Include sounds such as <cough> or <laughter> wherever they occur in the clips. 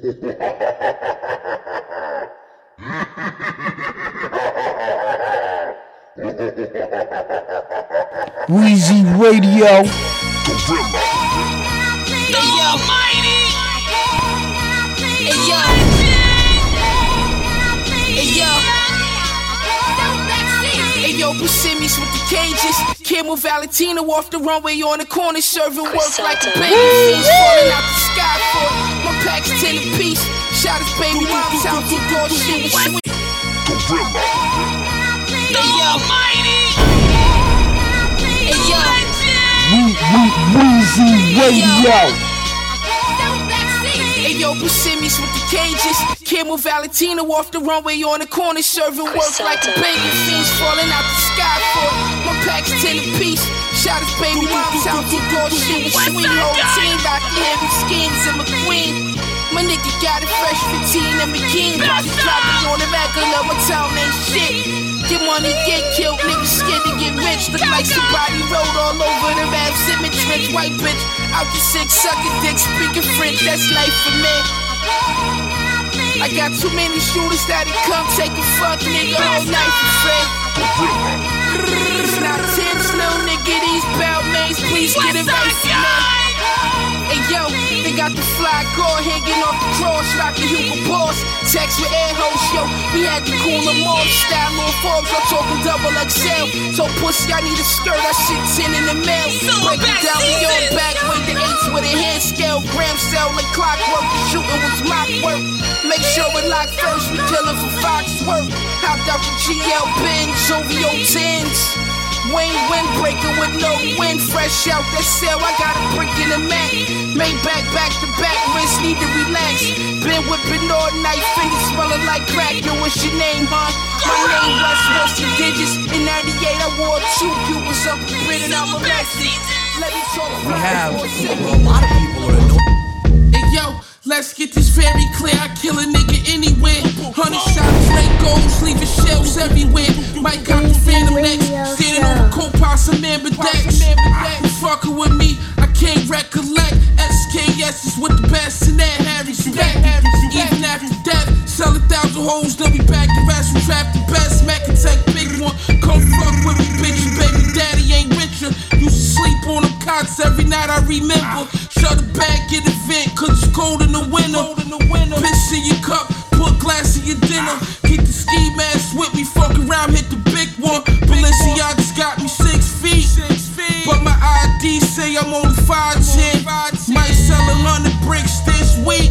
Weezy Radio. Hey yo, Buscemi's with the cages. Camel Valentino off the runway on the corner, serving work like a baby falling out the sky for. Pack's ten a piece. Shot his baby mom's house to door shit was sweet. Hey yo, hey yo, Wee- Wee- Weezy Radio. Hey yo, Buscemi's with the cages. Camel Valentino off the runway on the corner, serving work like a baby fish falling out the sky for it. My pack's ten a piece. Shot his baby mom's house to door shit sweet. Whole team got the heavy schemes and McQueen. My nigga got it fresh 15 and McKean. Body dropping on the regular, my town ain't shit. Get money, get killed, niggas scared to get rich. Look like somebody rode all over the rap, Simons trench, white bitch. Out the six, sucking dick, speaking French, that's life for me. I got too many shooters that'll come take a fuck, nigga, whole night for free. It's not tense, little nigga, these bell mains, please get right for me. Hey yo, they got the fly guard hanging off the cross a Hugo Boss. Text with air host, yo, we had to cool them off. Style on Forbes, I'm talking double XL. So pussy, I need a skirt, that shit 10 in the mail. Break it down, we on back, with the eights with a hand scale. Gram cell like clockwork, the shooting was mock work. Make sure it lock first, we killin' for Foxwork. Hopped out the GL Benz, OVO 10s. Wayne windbreaker with no wind, fresh out that cell. I got a brick in the mat. Made back, back to back, wrist need to relax. Been whipping all night, Fendi smelling like crack. Yo, what's your name, huh? My name Russ Wilson Digits. In 98, I wore two Cubans up a bit and I'm a Lexi. Let me talk We have a lot of people let's get this very clear. I kill a nigga anywhere. Hundred shots, red goals, leaving shells everywhere. Might got the phantom next. Standing on co-pass of Mambadex. You fucking with me, I can't recollect. SKS is with the best in that have respect. Even after death, sell a thousand hoes, they'll be back. The rest we trap the best. Mac attack, big one. Come fuck with me, bitch. Baby daddy ain't richer. To sleep on them cots every night, I remember. Shut the bag, get a vent, cause it's cold in the winter. Piss in your cup, put glass in your dinner. Keep the ski mask with me, fuck around, hit the big one. Balenciaga's got me six feet. Six feet. But my ID say I'm only 5'10. Might sell a hundred bricks this week.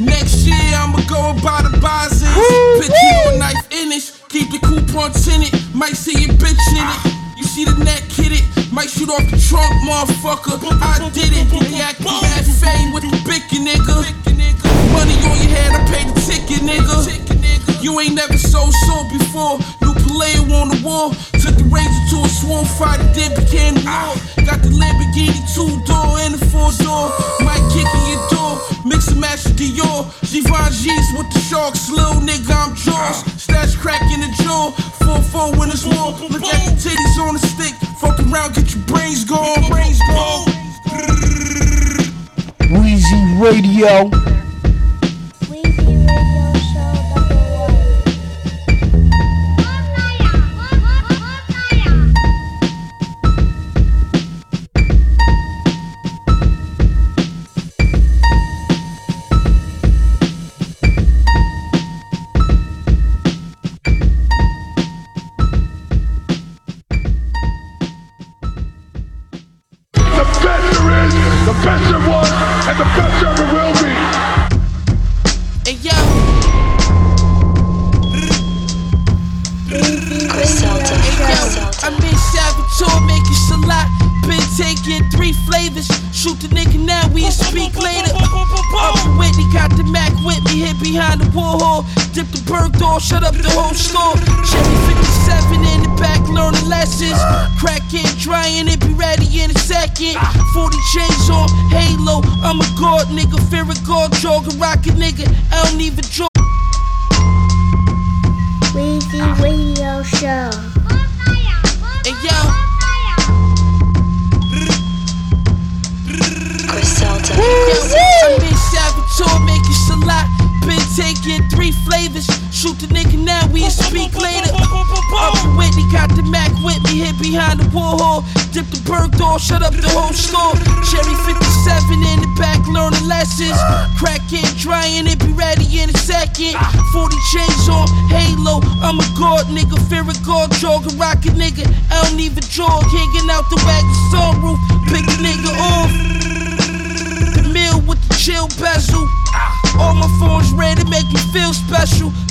Next year I'ma go about the buys Bitch, you know knife in it. Keep the coupon tinted. Might see your bitch in it. See the neck hit it. Might shoot off the trunk, motherfucker. I did it. They act had fame with the bicker, nigga. Money on your head, I paid the ticket, nigga. You ain't never so sold before. New player on the wall. Took the razor to a swarm fighter, then became law. Got the Lamborghini two door and the four door. Might kick in your door. Mix and match with Dior. Givenchy's with the sharks. Little nigga, I'm Jaws. Stash crack in the jaw. 4-4 when it's war. Look at the titties on the stick. Fuck around, get your brains gone. Brains gone. Weezy Radio.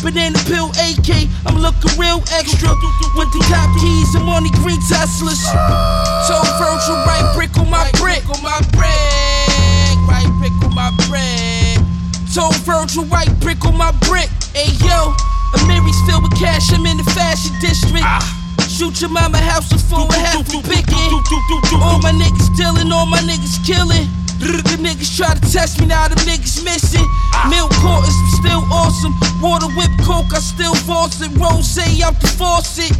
Banana pill AK, I'm looking real extra. With the top keys, I'm on the green Teslas. So Virgil, right brick on my brick. On my brick, right brick on my brick. So Virgil, right brick on my brick. Hey yo, Amiri's filled with cash, I'm in the fashion district. Shoot your mama house full of half a picking. All my niggas dealing, all my niggas killing. The niggas try to test me, now the niggas missing. Milk quarters, still awesome. Water whip coke, I still force it. Rose, out the faucet.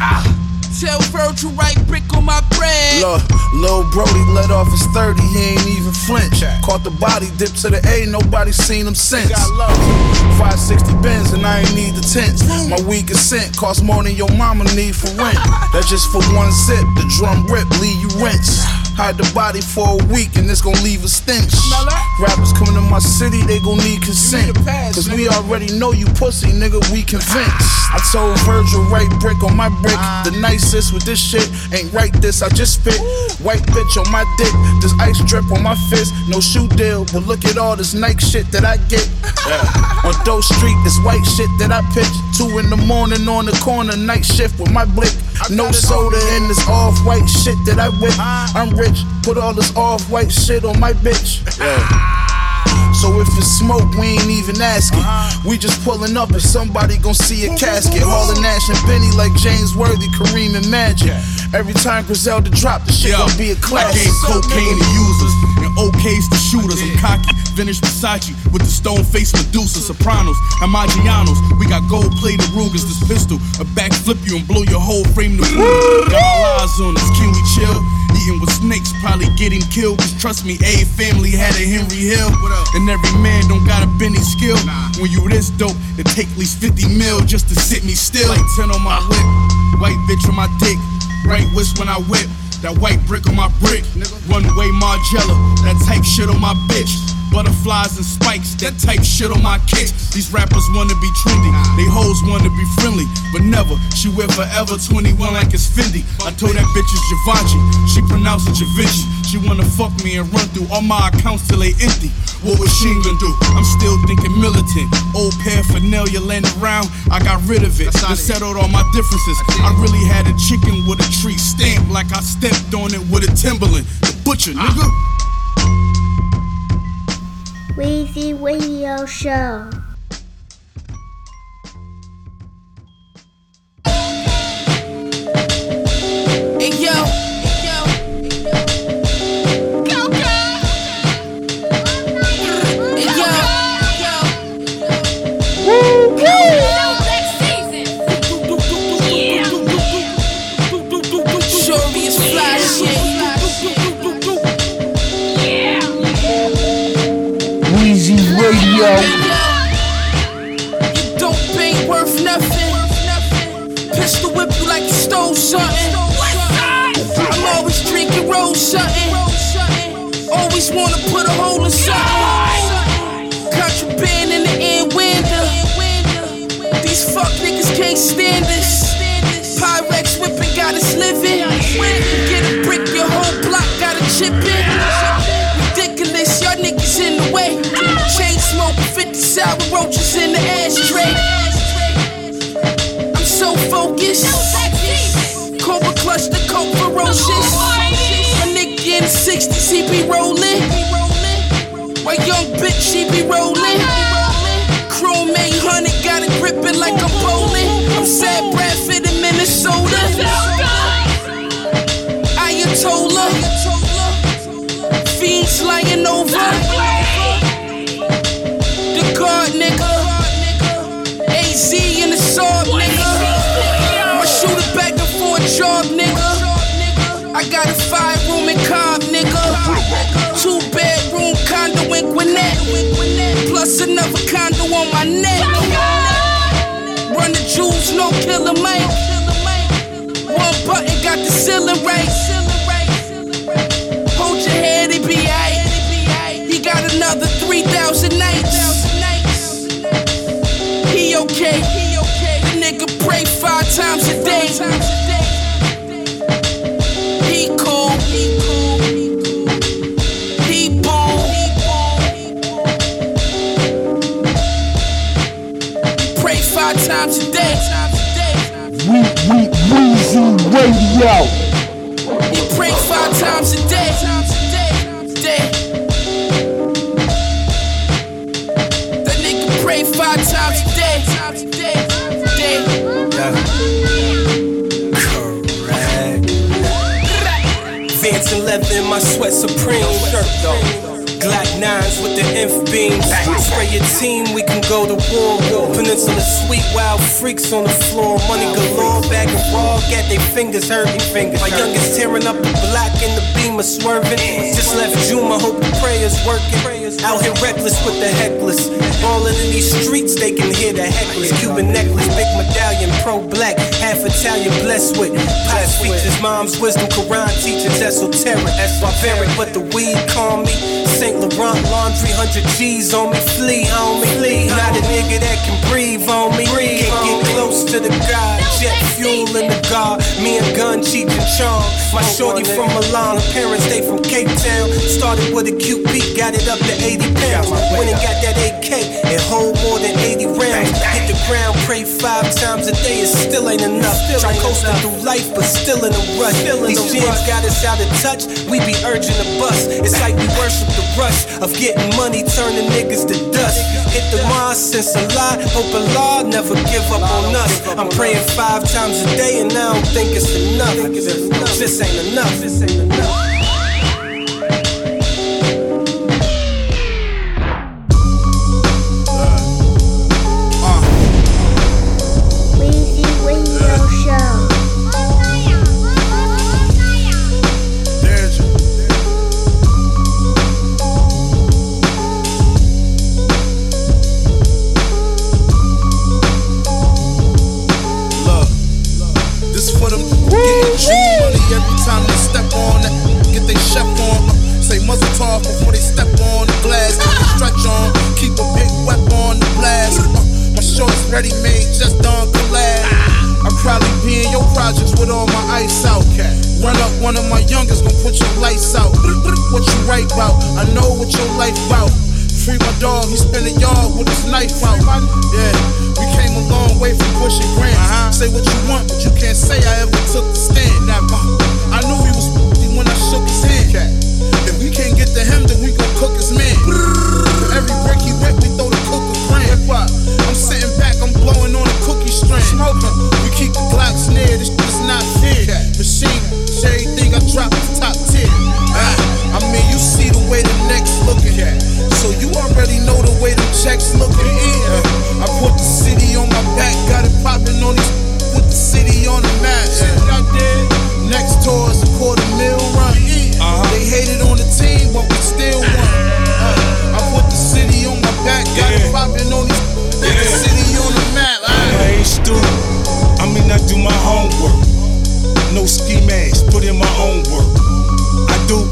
Ah. Tell Virgil, right brick on my bread. Look, Lil Brody let off his 30, he ain't even flinch. Caught the body, dip to the A, nobody seen him since. 560 bins and I ain't need the tents. My weakest scent cost more than your mama need for rent. <laughs> That's just for one sip, the drum rip, leave you rinse. Hide the body for a week and it's gon' leave a stench. Rappers coming to my city, they gon' need consent. Cause we already know you pussy, nigga, we convinced. I told Virgil, right brick on my brick. The nicest with this shit ain't right this, I just spit. White bitch on my dick, this ice drip on my fist. No shoe deal, but look at all this Nike shit that I get. <laughs> Yeah. On Doe Street, this white shit that I pitch. Two in the morning on the corner, night shift with my blick. No soda in this off white shit that I whip. I'm rich, put all this off white shit on my bitch. Yeah. <laughs> So if it's smoke, we ain't even asking. Uh-huh. We just pulling up and somebody gon' see a casket. Hauling Nash and Benny like James Worthy, Kareem and Magic. Every time Griselda drop, the shit gon' be a classic. I gave cocaine to users OKs to shooters. I'm cocky, vintage Versace with the stone face Medusa, Sopranos, and Maggianos. We got gold plated Rugers, this pistol, a backflip you and blow your whole frame to blue. Got all eyes on us, can we chill? Eating with snakes, probably getting killed. Cause trust me, a family had a Henry Hill. And every man don't got a Benny skill. When you this dope, it take at least 50 mil just to sit me still. Like 10 on my ah. whip, white bitch on my dick, right whisk when I whip. That white brick on my brick, one way Margiela, that type shit on my bitch. Butterflies and spikes, that type shit on my kicks. These rappers wanna be trendy, they hoes wanna be friendly, but never. She wear forever 21 like it's Fendi. I told that bitch it's Givenchy, she pronounced it Givenchy. She wanna fuck me and run through all my accounts till they empty. What was she gonna do? I'm still thinking militant. Old paraphernalia laying around, I got rid of it. Then settled all my differences. I really had a chicken with a tree stamp like I stepped on it with a Timberland. The butcher, nigga. Weezy Radio Show. Niggas can't stand us. Pyrex whipping got us living. Get a brick, your whole block got a chip in. Ridiculous, y'all niggas in the way. Chain smoke, 50 sour roaches in the ashtray. I'm so focused. Cobra clutch the coke ferocious. My nigga in 60s, he be rolling. My young bitch, she be rolling. Sad Bradford in Minnesota. Ayatollah. Fiends lying over. The guard nigga. AZ in the sword nigga. My shooter back and forth job nigga. I got a five room in Cobb nigga. Two bedroom condo in Gwinnett. Plus another condo on my neck. Jewels, no killer, man. One Button got the ceiling race. Hold your head, it be aight. He got another 3,000 nights. He okay. Nigga pray five times a day. He cool. Pray five times. We, we, Weezy Radio. He pray five times a day. Day. That nigga pray five times a day. Day. Correct. Vance and leather in my sweat supreme shirt though. Nines with the inf beams. Spray your team, we can go to war. Peninsula sweet wild freaks on the floor. Money galore, bag of raw, got their fingers hurting. Fingers. My youngest tearing up the block in the beam of swerving. Just left Juma, hope the prayers working. Out here reckless with the heckless. Ballin' in these streets, they can hear the hecklers. Cuban necklace, big medallion, pro black, half Italian, blessed with past features. Mom's wisdom, Quran teachings, esoteric, barbaric, but the weed calm me. St. Laurent laundry, 100 G's on me, flee on me. Flee. Not a nigga that can breathe on me. Can't get close to the God, jet fuel in the God. Me and gun, cheat and charm. My shorty from Milan, her parents they from Cape Town. Started with a cute beat, got it up to 80 pounds. Went and got that AK, it hold more than 80 rounds. Hit the ground, pray five times a day, it still ain't enough. Try coasting through life, but still in a rush. These jams got us out of touch, we be urging the bus. It's like we worship the rush of getting money, turning niggas to dust. Hit the mosque since a lot, hope Allah never give up on us. I'm praying five times a day, and I don't think it's enough. This ain't enough. This ain't enough. Write about? I know what your life about. Free my dog, he spin a yard with his knife out. Yeah, we came a long way from pushing grams. Say what you want, but you can't say I ever took the stand. I knew he was when I shook his hand. If we can't get to him, then we gon' cook his man. Every brick he whip, we throw the cook a grand. I'm sitting back, I'm blowing on a cookie strand. We keep the Glocks near, this shit is not fear. Machine, say everything I drop is top tier. Ah. Way the next looking. At So you already know the way the checks looking. Uh, I put the city on my back, got it popping on these. Put the city on the map. Yeah. Next tour is a quarter mil run. They hated on the team, but we still won. Uh, I put the city on my back, got it popping on these. Put the city on the map. I ain't stupid. I mean, I do my homework. No ski mask, put in my own work. I do,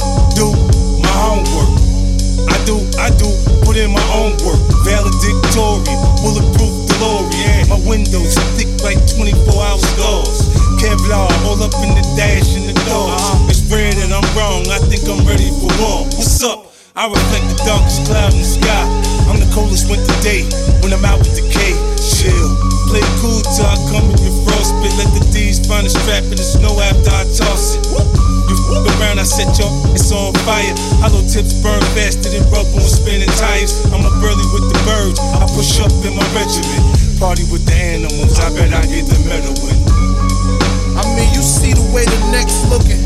do, I do, put in my own work. Valedictorian, bulletproof DeLorean. My windows thick like 24 hour stars. Kevlar all up in the dash and the doors. Uh-huh. It's rare that I'm wrong, I think I'm ready for war. What's up? I reflect the darkest cloud in the sky. I'm the coldest winter day when I'm out with the K. Chill, play cool till I come in your frostbit. Let the D's find a strap in the snow after I toss it. F around, I set your it's on fire. Hollow tips burn faster than rubber on spinning tires. I'm up early with the birds. I push up in my regiment. Party with the animals. I bet I get the medal win. I mean, you see the way the next looking.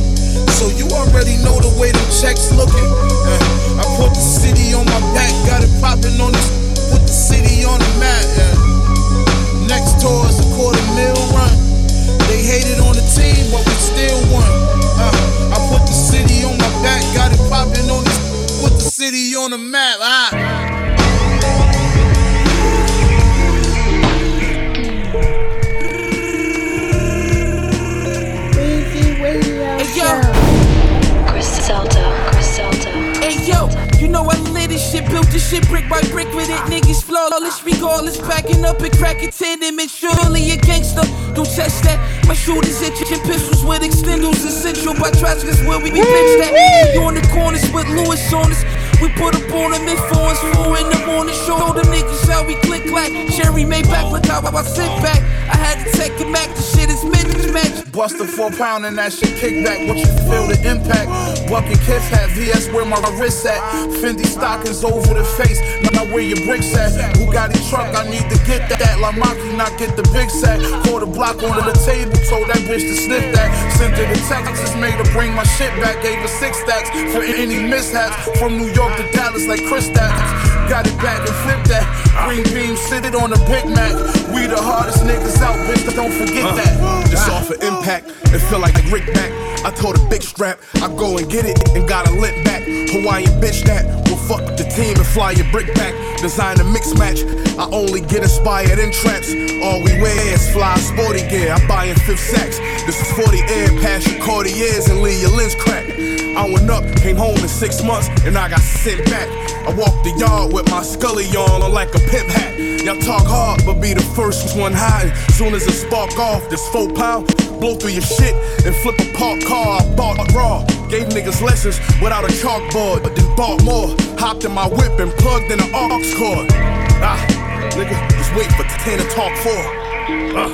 So you already know the way the checks looking. Uh, I put the city on my back, got it popping on this. Put the city on the map. Up and cracking tenement. Surely a gangster, don't test that. My shooters itching pistols with extenders, essential by traffic where we be pitched at. You on the corners with Lewis on us. We put up on them in fours, four in the morning. Show them niggas how we click like Sherry made back. Look how I sit back. I had to take it back. The shit is mismatch. Bust a four pound and that shit kick back. What you feel the impact? Bucking kids hat, VS where my wrist at. Fendi stockings over the face. Now where your bricks at? Bugatti truck, I need to get that. La Maki not get the big sack. Pour the block onto the table, told that bitch to sniff that. Sent her the Texas, made her bring my shit back. Gave her six stacks for any mishaps. From New York to Dallas like Chris Stacks. Got it back and flip that. Green beam, sit it on a Big Mac. We the hardest niggas out, bitch, don't forget uh, that. Just off of impact, it feel like a Rick back. I told a big strap, I go and get it and got a lit back. Hawaiian bitch that will fuck team and fly your brick back. Design a mix match. I only get inspired in traps. All we wear is fly sporty gear. I buy in fifth sacks. This is 40 air, pass your Cartiers and leave your lens cracked. I went up, came home in six months, and I got sent back. I walked the yard with my scully on like a pimp hat. Y'all talk hard, but be the first one hiding. Soon as it spark off, this four pound, blow through your shit and flip a park car. I bought raw. Gave niggas lessons without a chalkboard, but then bought more. Hopped in my whip and plugged in the aux cord. Ah, nigga, just wait for 10 talk for. Ah.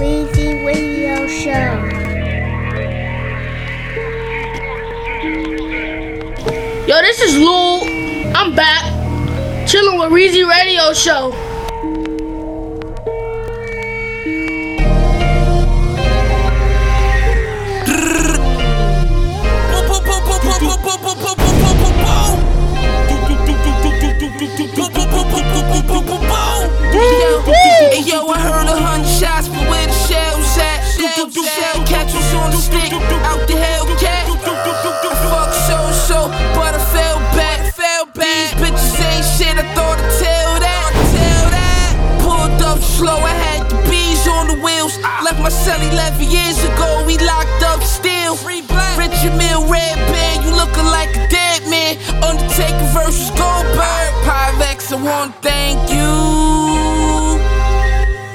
Weezy Radio Show. Yo, this is Lul. I'm back. Chilling with Weezy Radio Show. Hey yo, I heard a hundred shots, but where the shells at? Shell catchers on the stick, out the Hellcat. Fuck so so, but I fell back, fell back. These bitches ain't shit, I thought I'd tell that, tell that. Pulled up slow, I had the bees on the wheels. Left my cell 11 years ago, we locked up still. Richard Mille, red band, you looking like a dead man. Undertaker versus Goldberg. Pyrex, I wanna thank you.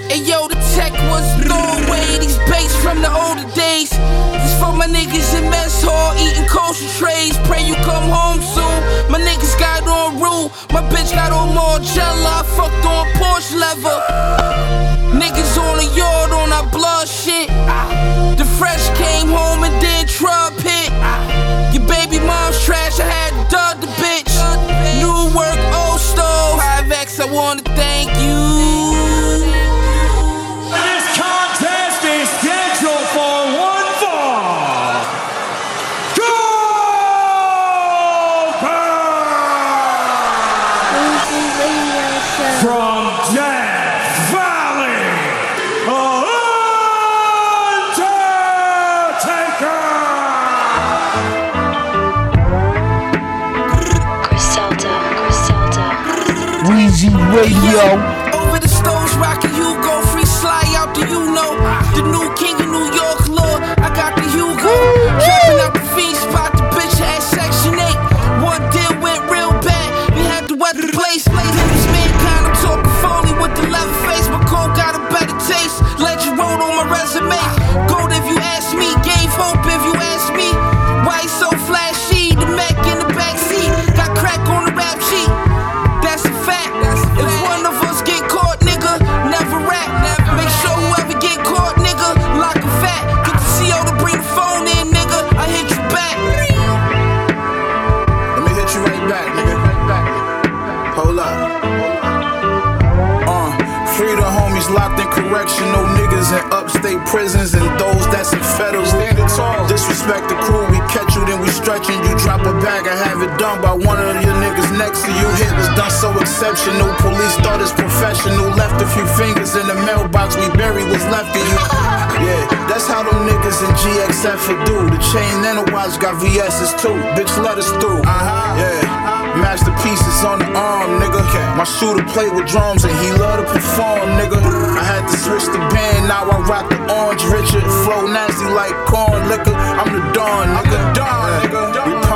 Hey yo, the tech was thrown away. These baits from the older days. This for my niggas in mess hall eating kosher trays. Pray you come home soon. My niggas got on rule. My bitch got on Margiela. I fucked on Porsche leather. Niggas on the yard on our blood shit. The fresh came home and then trub hit. Your baby mom's trash. I had Radio. Over the stones, rockin' Hugo, free sly out the you know. The new king of New York, Lord, I got the Hugo. Trapping out the fiend spot, the bitch had section 8. One deal went real bad, we had to wet the place. Done by one of your niggas next to you. Hit was done so exceptional. Police thought it's professional. Left a few fingers in the mailbox we buried was left of you. <laughs> Yeah, that's how them niggas in GXF would do. The chain and the watch got VS's too. Bitch, let us through. Uh-huh. Yeah. Masterpieces on the arm, nigga. My shooter played with drums and he loved to perform, nigga. I had to switch the band, now I rock the orange Richard. Flow nasty like corn liquor. I'm the Dawn, nigga. Dawn, nigga.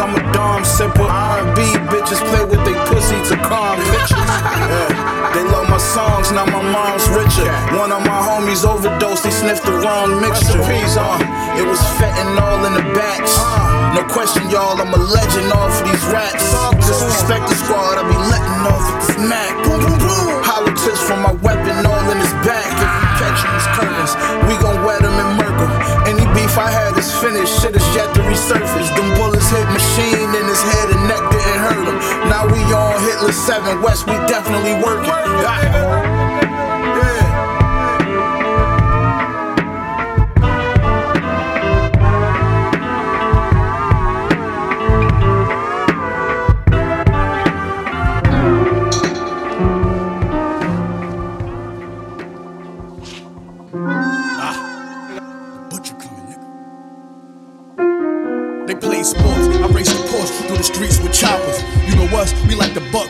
I'm a Dom simple. R&B bitches play with they pussy to calm bitches. <laughs> Yeah. They love my songs, now my mom's richer. One of my homies overdosed, he sniffed the wrong mixture. Uh, it was fentanyl in the batch. No question, y'all, I'm a legend off of these rats. Disrespect the squad, I be letting off with this Mac. Hollow tips from my weapon, all in his back. If we catch him, his curtains, we gon' wet him and murk him. Any beef I had is finished, shit is yet to resurface. Them bullets hit machine in his head and neck didn't hurt him. Now we on Hitler 7 West, we definitely working.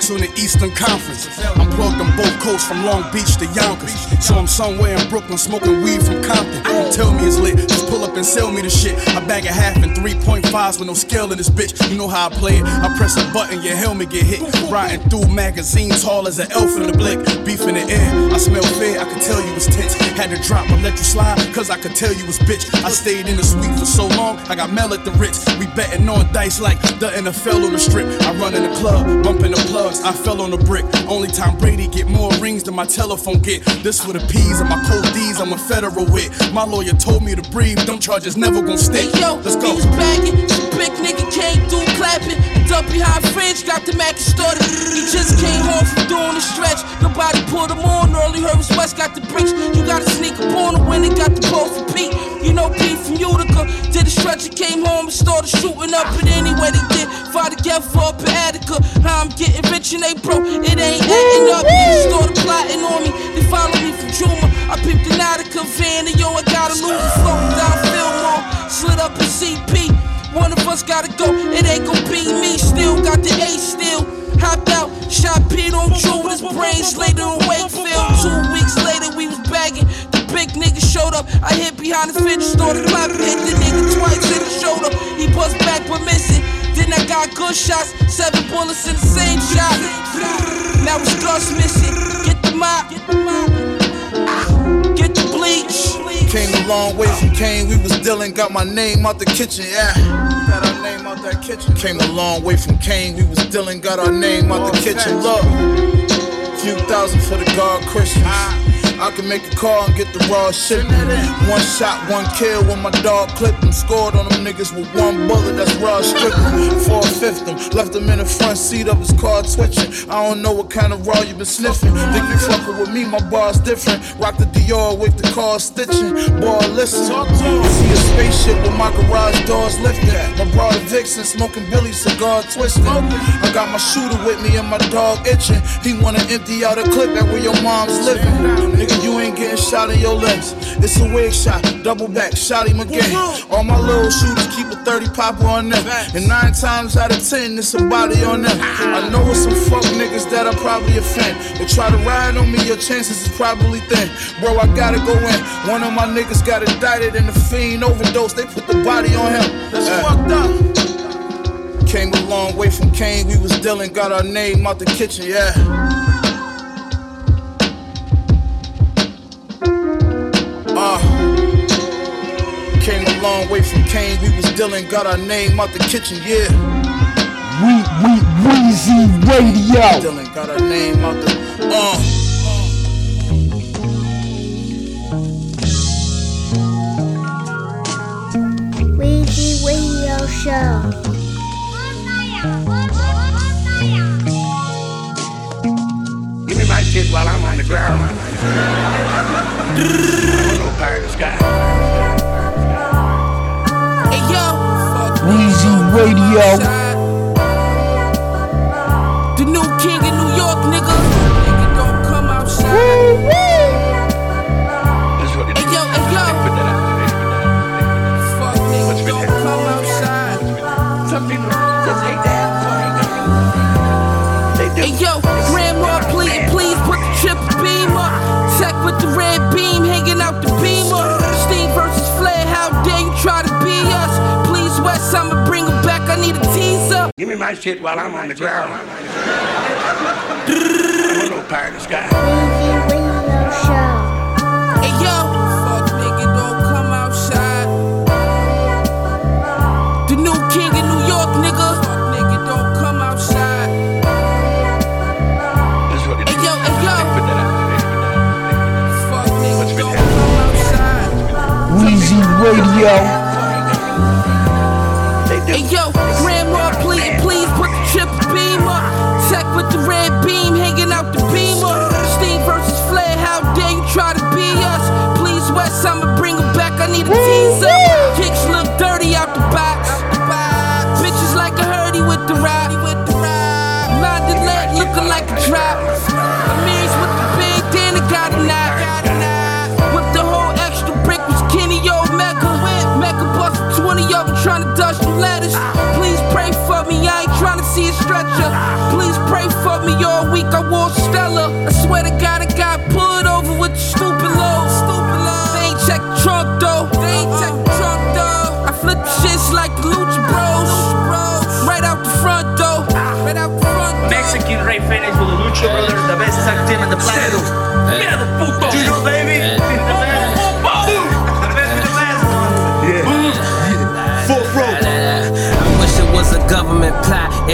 Bucks on the Eastern Conference. I'm plugged on both coasts from Long Beach to Yonkers. So I'm somewhere in Brooklyn smoking weed from Compton. Don't tell me it's lit, just pull up and sell me the shit. I bag a half and 3.5s with no scale in this bitch. You know how I play it. I press a button, your helmet get hit. Riding through magazine tall as an elf in the blick. Beef in the air, I smell fear, I could tell you was tense. Had to drop but let you slide, cause I could tell you was bitch. I stayed in the suite for so long, I got Mel at the Ritz. We betting on dice like the NFL on the strip. I run in the club, bumping the I fell on a brick. Only time Brady get more rings than my telephone get. This for the P's and my cold D's, I'm a federal wit. My lawyer told me to breathe, them charges never gon' stick. Hey yo, Let's go. he was bagging. Big nigga came through clapping. Up behind fridge, got the Mac started. He just came home from doing the stretch. Nobody pulled him on early. Heard was West got the bricks. You gotta sneak up on the came home and started shooting up. But anyway, they did. Fought together for up in Attica. How I'm getting rich and they broke. It ain't adding up. They started plotting on me. They follow me from Juma. I picked an Attica van and yo, I got a Louis floating down Fillmore. Slid up in CP. One of us gotta go, it ain't gon' be me. Still got the A still. Hopped out, shot Pete on his brains later in Wakefield. Two weeks later, we was bagging. The big nigga showed up. I hit behind the fence, started clapping. Hit the nigga twice in the shoulder. He buzzed back but missing. Then I got good shots, seven bullets in the same shot. Now it's Gus missing. Get the mop, get the bleach. Came a long way from Kane, we was dealing, got my name out the kitchen, yeah. Got our name out that kitchen. Came a long way from Kane, we was dealing, got our name out the kitchen. Look, few thousand for the guard Christians. I can make a call and get the raw shit. One shot, one kill when my dog clipped him. Scored on them niggas with one bullet, that's raw stripping. Four fifth him, left him in the front seat of his car twitching. I don't know what kind of raw you been sniffing. Think you fucking with me, my bar's different. Rock the Dior with the car stitching. Boy, listen. See a spaceship with my garage doors lifted. My brother Vixen smoking Billy cigar twisting. I got my shooter with me and my dog itching. He wanna empty out a clip at where your mom's living. Nigga, you ain't getting shot in your legs. It's a wig shot, double back, shot him again. All my little shooters keep a 30 popper on them. And nine times out of ten, it's a body on them. I know it's some fuck niggas that I probably offend. But try to ride on me, your chances is probably thin. Bro, I gotta go in. One of my niggas got indicted in the fiend overdose. They put the body on him. That's fucked up. Came a long way from Kane, we was dealing, got our name out the kitchen, yeah. Long way from Kane, we was dealing, got our name out the kitchen, yeah. We, we, Weezy Radio. Dealing, got our name out the, uh. Weezy Radio Show. Give me my shit while I'm on the ground. I'm no pie in the sky. Radio. My shit while I'm on the ground. <laughs> I'm no pie in the sky. Weezy Radio Show. Hey yo, fuck nigga, don't come outside. The new king in New York, nigga. Fuck nigga, don't come outside. That's what it Hey yo, hey yo, Put that out there. fuck nigga, What's been don't come outside. Weezy Radio. Shits like the Lucha Bros. Right out the front though. Right out the front though. Mexican Ray Phoenix with the Lucha Brothers, the best tag team on the planet. Mira the puto.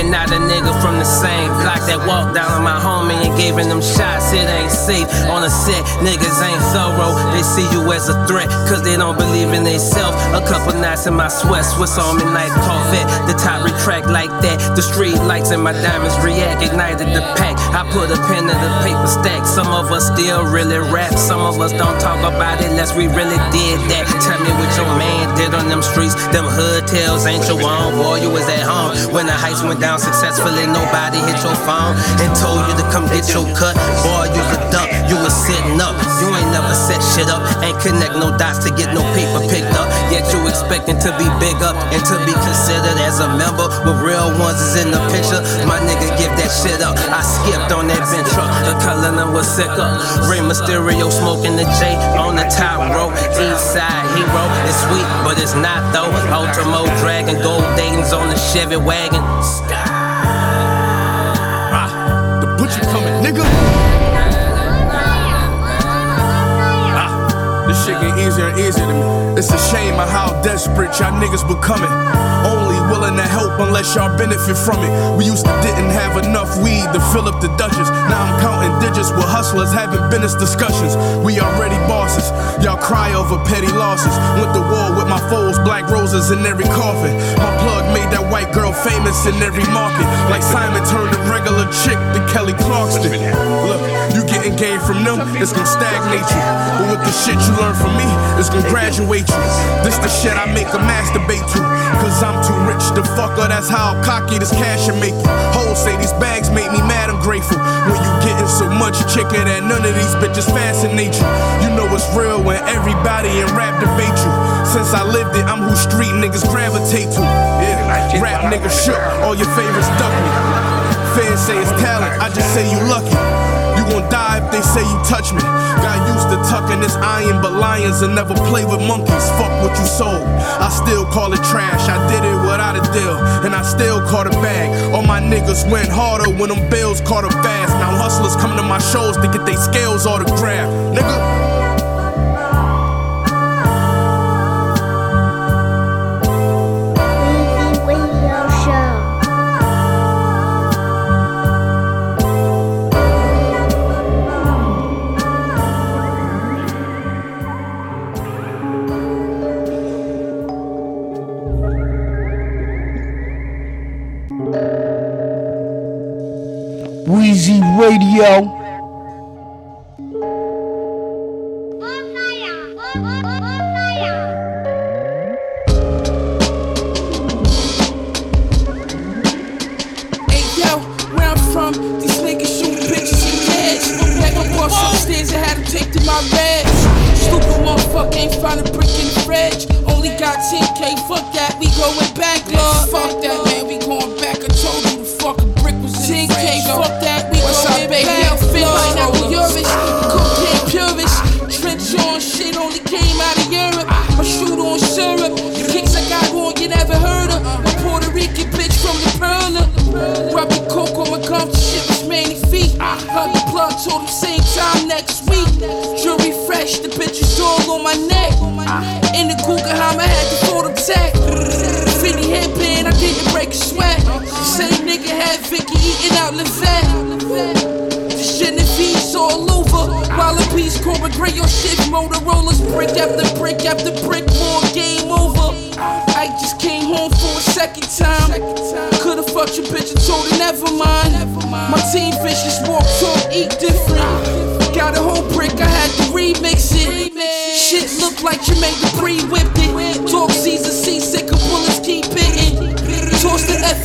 And not a nigga from the same block that walked down on my homie and gave him them shots. It ain't safe on the set. Niggas ain't thorough. They see you as a threat cause they don't believe in themselves. A couple nights in my sweat, Swiss on midnight Corvette. The top retract like that. The street lights and my diamonds react. Ignited the pack. I put a pen in the paper stack. Some of us still really rap. Some of us don't talk about it unless we really did that. Tell me what your man did on them streets. Them hood tales ain't your own. Boy, you was at home. When the heist went down successfully, nobody hit your phone and told you to come get your cut. Boy, you a duck. You was sitting up. You ain't never set shit up. Ain't connect no dots to get no paper picked up. Yet you expecting to be big up and to be considered as a member. With real ones is in the picture. My nigga give that shit up. I skipped on that truck. The color was sick up. Rey Mysterio smoking the J on the top rope. East side hero. It's sweet, but it's not though. Ultimo Dragon, gold Dayton's on the Chevy wagon. The shit get easier and easier to me. It's a shame of how desperate y'all niggas becoming. Only willing to help unless y'all benefit from it. We used to didn't have enough weed to fill up the Dutchess. Now I'm counting digits with hustlers having business discussions. We already bosses. Y'all cry over petty losses. Went to war with my foes, black roses in every coffin. My plug made that white girl famous in every market. Like Simon turned a regular chick to Kelly Clarkson. Look, you getting game from them, it's gonna stagnate you. But with the shit you learn from me, it's gonna graduate you. This the shit I make a masturbate to. Cause I'm too rich to fuck her, that's how cocky this cash will make you. Hoes say these bags make me mad, I'm grateful. When you getting so much chicken that none of these bitches fascinate you. You know it's real when everybody in rap debate you. Since I lived it, I'm who street niggas gravitate to. Yeah, rap niggas shook, all your favorites duck me. Fans say it's talent, I just say you lucky. Gon' die if they say you touch me. Got used to tucking this iron, but lions and never play with monkeys. Fuck what you sold. I still call it trash. I did it without a deal, and I still caught a bag. All my niggas went harder when them bills caught up fast. Now hustlers come to my shows to get they scales autographed. Nigga. Radio. The pictures all on my neck. In the Guggenheim, I had to fold them tech. Fendi headband, I didn't break a sweat. Same nigga had Vicky eating out Levette. The Genevieve all over. While in peace, Cobra Gray, your shit, Motorola's brick after brick after brick, more game over. I just came home for a second time. Could've fucked your bitch and told her never mind. My team vicious, walk, talk, eat different. Got a whole remix it. Shit look like Jermaine Dupri whipped it. Talk Caesar,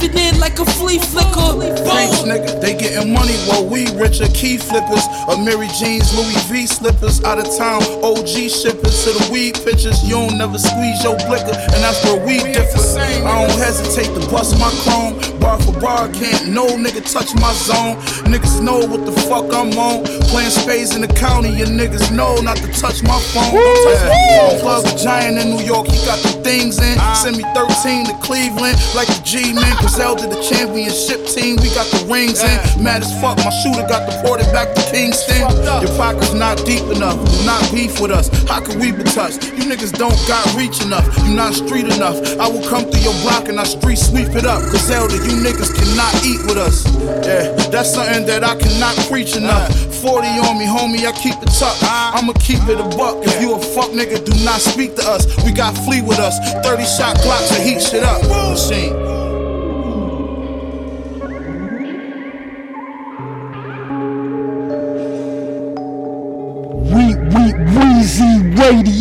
The in like a flea flicker. Preach, nigga, they getting money while we richer. Key flippers, a Mary Jeans, Louis V slippers. Out of town, OG shippers to the weed pitchers. You don't never squeeze your blicker, and that's where we differ. I don't hesitate to bust my chrome. Bar for bar, can't no nigga touch my zone. Niggas know what the fuck I'm on. Playing spades in the county, your niggas know not to touch my phone. Don't touch my. A giant in New York, he got the things in. Send me 13 to Cleveland, like the G man. Griselda, the championship team, we got the rings in. Mad as fuck, my shooter got deported back to Kingston. Your pocket's not deep enough, do not beef with us. How can we be touched? You niggas don't got reach enough, you not street enough. I will come through your block and I street sweep it up. Griselda, you niggas cannot eat with us. Yeah, that's something that I cannot preach enough. 40 on me, homie, I keep it tucked. I'ma keep it a buck. If you a fuck nigga, do not speak to us. We got flee with us. 30 shot clocks to heat shit up. Machine.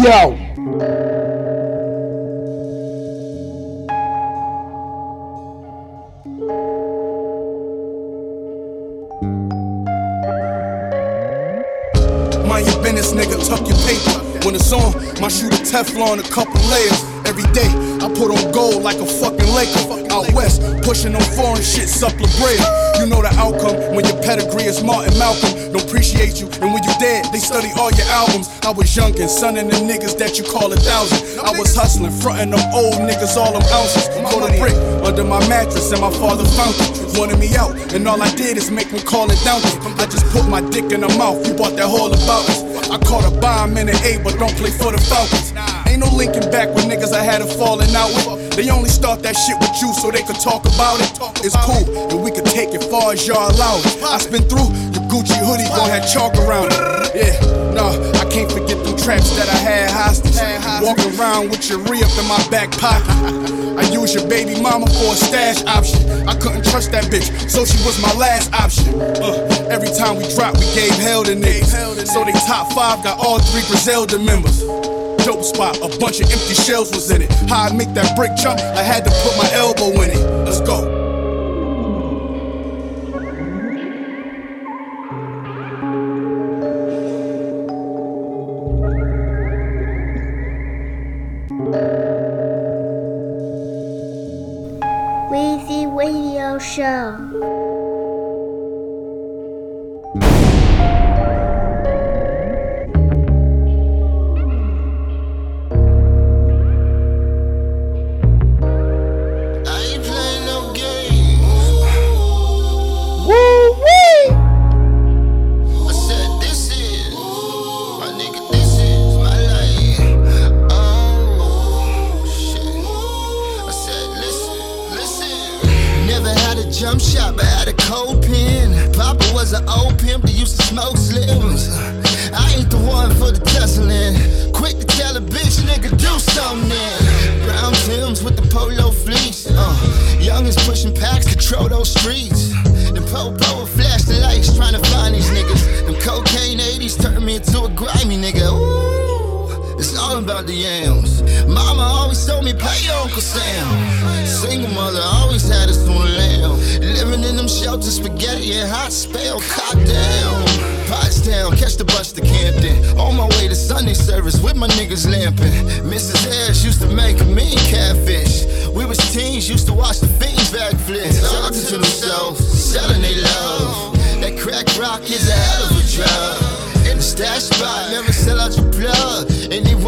Radio. Mind your business, nigga, tuck your paper. When it's on, my shooter Teflon, a couple layers. Every day, I put on gold like a fucking Laker. Out west, pushing on foreign shit, suppler bread. You know the outcome when your pedigree is Martin Malcolm. Don't appreciate you, and when you dead, they study all your albums. I was young and sonning the niggas that you call a thousand. I was hustling, fronting them old niggas, all them ounces. Go to brick under my mattress, and my father found it. Wanted me out, and all I did is make me call it down. I just put my dick in her mouth. You bought that whole about us. I caught a bomb in the A, but don't play for the Falcons. Ain't no linking back with niggas I had a falling out with. They only start that shit with you so they could talk about it. It's cool, and we could take it far as y'all allow it. I spin through your Gucci hoodie, gon' have chalk around it. Yeah, nah, I can't forget them traps that I had hostage. Walking around with your re up in my back pocket. I used your baby mama for a stash option. I couldn't trust that bitch, so she was my last option. Uh, every time we dropped, we gave hell to niggas. So they top five got all three Griselda members. Dope spot, a bunch of empty shells was in it. How I make that brick jump, I had to put my elbow in it. Let's go.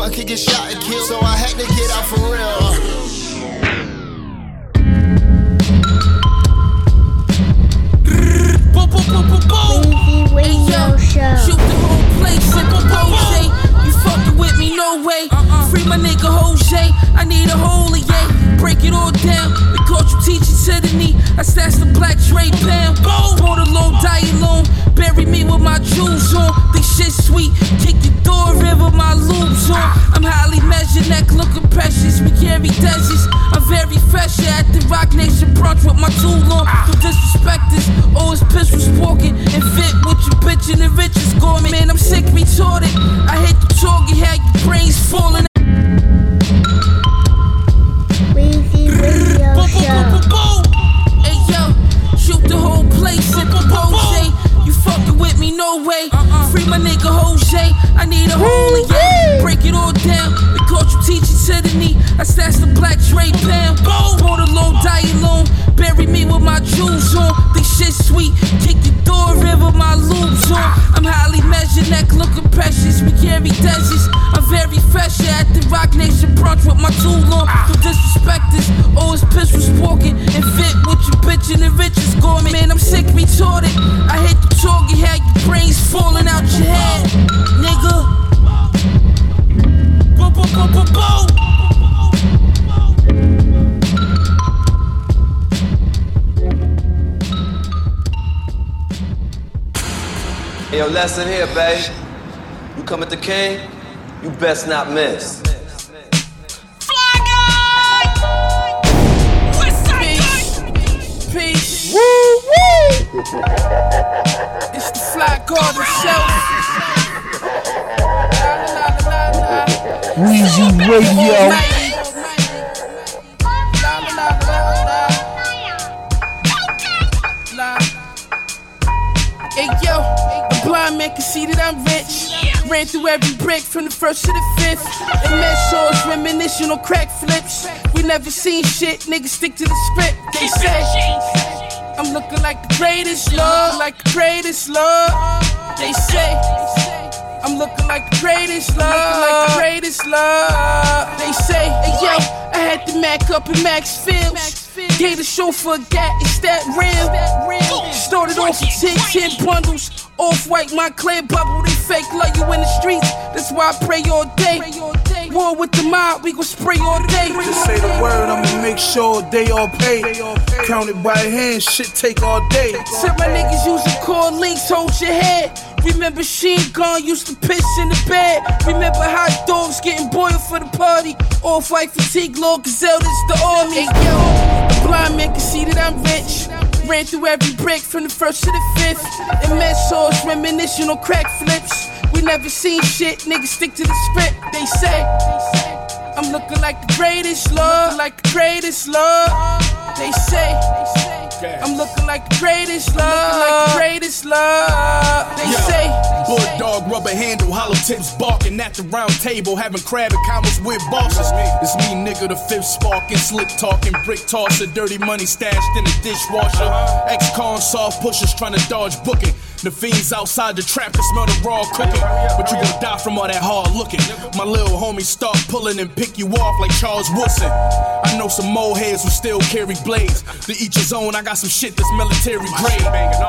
Anyone could get shot and killed, so I had to get out for real. Radio Show. Shoot the whole place, sippin' Jose. You fucking with me, no way. My nigga Jose. I need a holy, yeah. Break it all down. The coach you teaching to the knee. I stashed the black Dre pound. Bought a low, die alone. Bury me with my jewels on. This shit sweet. Kick the door, with my loops on. I'm highly measured, neck looking precious. We carry deserts. I'm very fresh yeah, at the Roc Nation brunch with my tool on. Don't disrespect this. Always pistols walking and fit with your bitch and the riches gourmet. Man, I'm sick, retarded. I hit the target, had your brains falling. Whole place, sippin' You fucking with me, no way. Uh-uh. Free my nigga Jose. I need a holy, yeah. Break it all down. The coach you teaching to the knee. I stashed the black Dre pound. Bought a low, die alone. Bury me with my jewels on. This shit sweet. Kick the door, river, my loops on. I'm highly measured, neck looking precious. We carry deserts. I'm very fresh at the Roc Nation brunch with my tool on. Ah. Don't disrespect this. Always pistols walking and fit with your bitch and the richest gourmet. Man, I'm sick, retarded. I hit the target, had your brains falling out your head, nigga. Boom, boom, boom, boom, boom. Hey, yo, lesson here, babe. You come at the king, you best not miss. Peace. Peace. Woo woo. <laughs> The la, la. Weezy Radio. Hey yo, a blind man can see that I'm rich. Ran through every brick from the first to the fifth. And met shows reminiscing on crack flips. We never seen shit, niggas stick to the script. They say looking like the greatest love, like the greatest love. They say I'm looking like the greatest love, like the greatest love. They say, hey yo, I had the Mac up in Max Fields. Gave the chauffeur a gat, it's that real. Started off with 10, 10 bundles. Off white, my clear bubble, they fake love you in the streets. That's why I pray all day. War with the mob, we gon' spray all day. Just say the word, I'ma make sure they all pay. Counted by hand, shit take all day. Said my niggas using core links, hold your head. Remember Sheen Gun used to piss in the bed. Remember hot dogs getting boiled for the party. Off white fatigue, Lord Gazelle, this the army. Hey yo, a blind man can see that I'm rich. Ran through every brick from the first to the fifth. And met sauce reminiscing on crack flips. We never seen shit, niggas stick to the script. They say I'm looking like the greatest love, like the greatest love. They say I'm looking like the greatest love, like the greatest love. They say Bulldog, rubber handle, hollow tips barking at the round table, having crab and combos with bosses. It's me, nigga, the fifth sparking, slick talking, brick tosser, dirty money stashed in the dishwasher. Uh-huh. Ex con soft pushers trying to dodge booking. The fiends outside the trap can smell the raw cooking. But you gon' die from all that hard looking. My little homie start pulling and pick you off like Charles Woodson. Know some mole heads who still carry blades. To each his own, I got some shit that's military grade.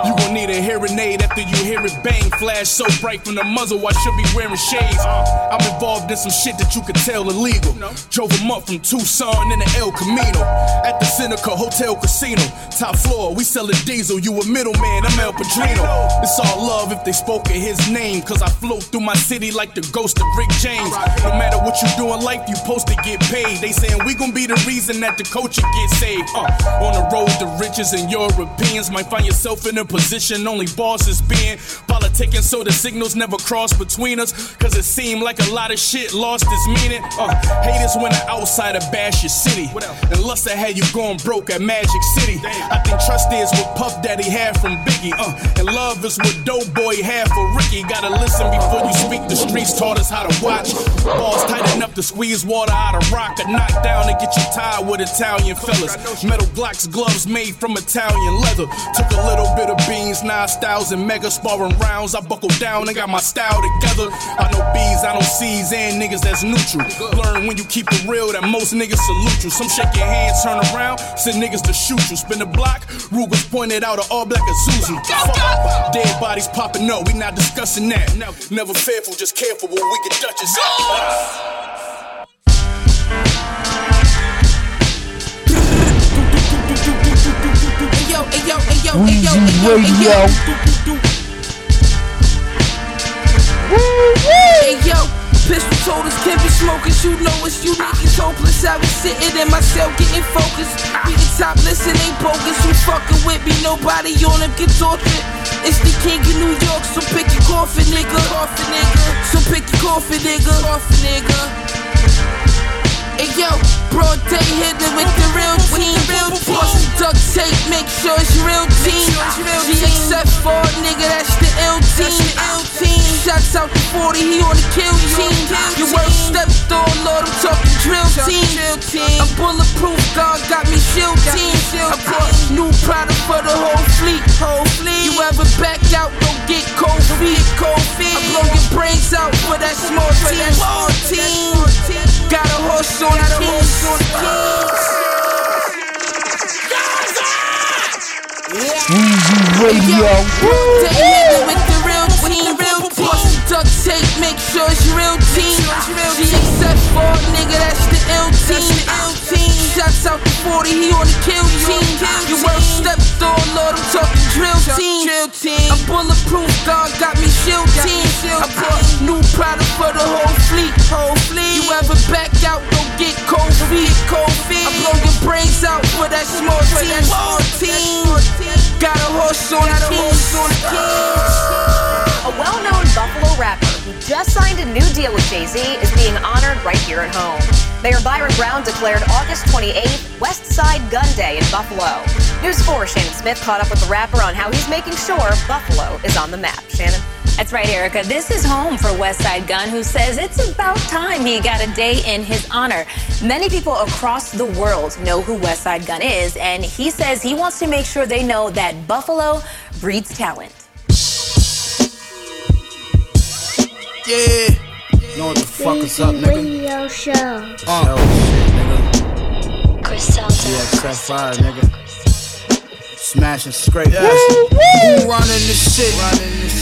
You gon' need a hearing aid after you hear it bang. Flash so bright from the muzzle, I should be wearing shades. I'm involved in some shit that you could tell illegal. Drove him up from Tucson in the El Camino. At the Seneca Hotel Casino. Top floor, we sellin' diesel. You a middleman, I'm El Padrino. It's all love if they spoke in his name. Cause I float through my city like the ghost of Rick James. No matter what you do in life, you supposed to get paid. They saying we gon' be the reason that the culture gets saved. Uh, on the road to riches and Europeans might find yourself in a position only bosses being. Politicking so the signals never cross between us. Cause it seemed like a lot of shit lost its meaning. Uh, haters when an outsider bash your city. And lust that had you going broke at Magic City. I think trust is what Puff Daddy had from Biggie. Uh, and love is what Dope Boy had for Ricky. Gotta listen before you speak. The streets taught us how to watch. Balls tight enough to squeeze water out of rock. A knock down to get you tired ride with Italian fellas. Metal Glocks gloves made from Italian leather. Took a little bit of beans, nine styles, and mega sparring rounds. I buckled down and got my style together. I know B's, I don't C's, and niggas that's neutral. Learn when you keep it real that most niggas salute you. Some shake your hands, turn around, send niggas to shoot you. Spin the block, Ruger's pointed out an all black Isuzu. Dead bodies popping up, we not discussing that. Never fearful, just careful when we get Dutchess Weezy Radio. Hey yo, pistol told us can't be smokers. You know it's unique, it's hopeless. I was sitting in my cell getting focused. We the top listen, ain't bogus. You fucking with me, nobody on them get tortured. It's the king of New York, so pick your coffin, nigga. Coffin, nigga. So pick your coffin, nigga. Coffin, nigga. Hey yo, broad day hitting with the real team. Plus some duct tape, make sure it's real team. GXF4, nigga, that's the L team. Shots out to 40, he on the kill team. Your worst stepped on, Lord, I'm talking drill team. I'm bulletproof, God got me shield team. I brought new product for the whole fleet. Whole fleet. You ever back out, go get cold feet. Cold feet. I blow your brains out for that small team. Small team. Got a horse on the keys. Weezy Radio. They hit with make sure it's your real team. GXF4, nigga, that's the L team. Shots out to 40, he on the kill team. Your worst stepped on, Lord, I'm talking drill team. I'm bulletproof, God got me shield team. I brought new product for the whole fleet. Whole fleet. You ever back out, go get cold feet. Cold feet. I blow your brains out for that small team. Small team. Got a horse on the keys. A well known Buffalo rapper who just signed a new deal with Jay Z is being honored right here at home. Mayor Byron Brown declared August 28th Westside Gun Day in Buffalo. News 4 Shannon Smith caught up with the rapper on how he's making sure Buffalo is on the map. Shannon? That's right, Erica. This is home for Westside Gun, who says it's about time he got a day in his honor. Many people across the world know who Westside Gun is, and he says he wants to make sure they know that Buffalo breeds talent. Yeah. Know what the fuck is up, nigga? Radio show. Uh. EXF5, nigga. Smashing straight. Yes. Who running this shit?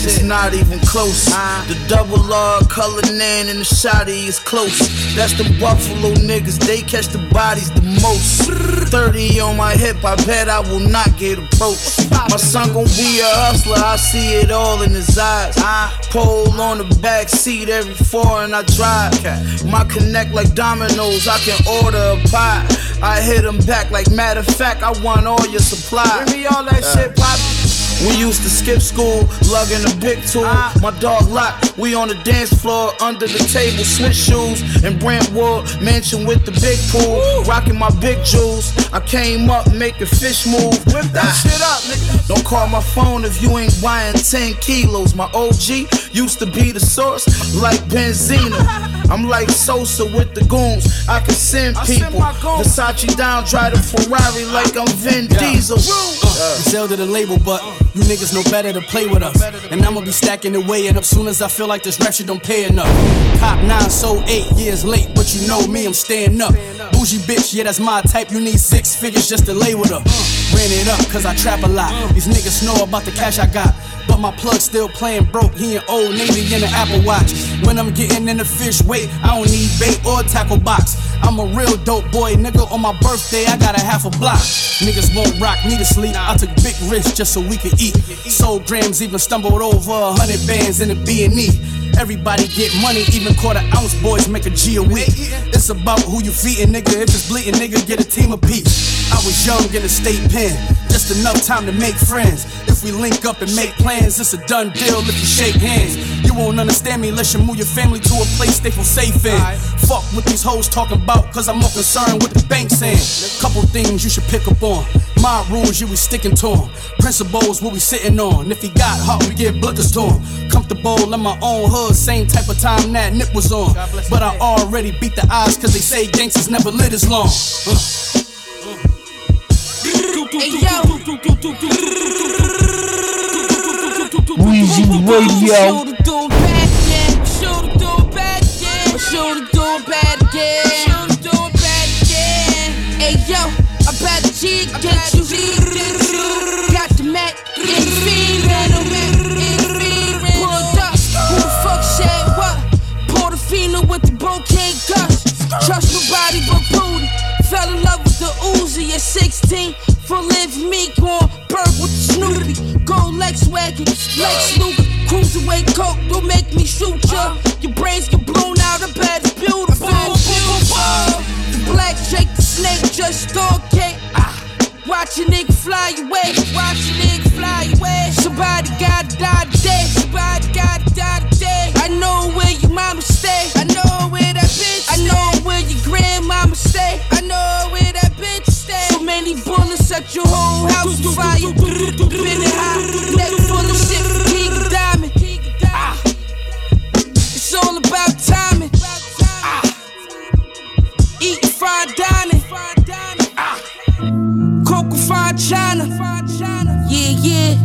It's not even close. The double R color nan and the shotty is close. That's the Buffalo niggas. They catch the bodies the most. 30 on my hip, I bet I will not get approached. My son gon' be a hustler. I see it all in his eyes. Pole on the back seat every foreign I drive. My connect like dominoes. I can order a pie. I hit them back like matter of fact. I want all your supply. Me all that shit, poppin'. We used to skip school, lugging a big tool. Ah. My dog lock, we on the dance floor, under the table, switch shoes. In Brentwood, mansion with the big pool, rocking my big jewels. I came up making fish move. Whip that ah. shit up, nigga. Don't call my phone if you ain't buying 10 kilos. My OG used to be the source, like Benzina. <laughs> I'm like Sosa with the goons. I can send people. Versace down, drive the Ferrari like I'm Vin Diesel. Uh, Zelda the label, but you niggas know better to play with us. And I'ma be stacking the way, and up soon as I feel like this rap shit don't pay enough. Cop nine, so eight years late, but you know me, I'm staying up. Bougie bitch, yeah, that's my type. You need six figures just to lay with her. Ran it up, cause I trap a lot. These niggas know about the cash I got. But my plug still playing broke. He an old Navy in the Apple Watch. When I'm getting in the fish weight, I don't need bait or tackle box. I'm a real dope boy, nigga. On my birthday, I got a half a block. Niggas won't rock me to sleep. I took big risks just so we could eat. Sold grams, even stumbled over a hundred bands in the B&E. Everybody get money, even quarter ounce boys make a G a week. It's about who you feeding, nigga. If it's bleeding, nigga, get a team of peeps. I was young in the state pen, just enough time to make friends. If we link up and make plans, it's a done deal if you shake hands. You won't understand me unless you move your family to a place they feel safe in. Fuck what these hoes talking about, cause I'm more concerned with the bank saying. Couple things you should pick up on. My rules, you be sticking to 'em. Principles, what we sitting on. If he got hot, we get blickers to him. Comfortable in my own hood, same type of time that Nip was on. But I already beat the odds, cause they say gangsters never live as long. Uh. Weezy Radio. Yo, I bet G against you. Got the Mac in the up. Who the fuck said what? With the guts. Trust nobody but. Fell in love with the Uzi at 16. For live me going bird with the Snoopy. Gold Lex wagon, Lex Luger. Cruiserweight coke, don't make me shoot ya. Your brains get blown out, bet it's beautiful. The black Jake the snake just dog cake. Ah. Watch a nigga fly away, watch a nigga fly away. Somebody gotta die today, somebody gotta die today. I know where your mama stay, I know grandmama stay, I know where that bitch stay. So many bullets set your whole house on fire. <laughs> Been high, neck full of shit, King Diamond. Ah. It's all about timing. Ah. Eating fine dining. Ah. Coca fine China. Yeah, yeah.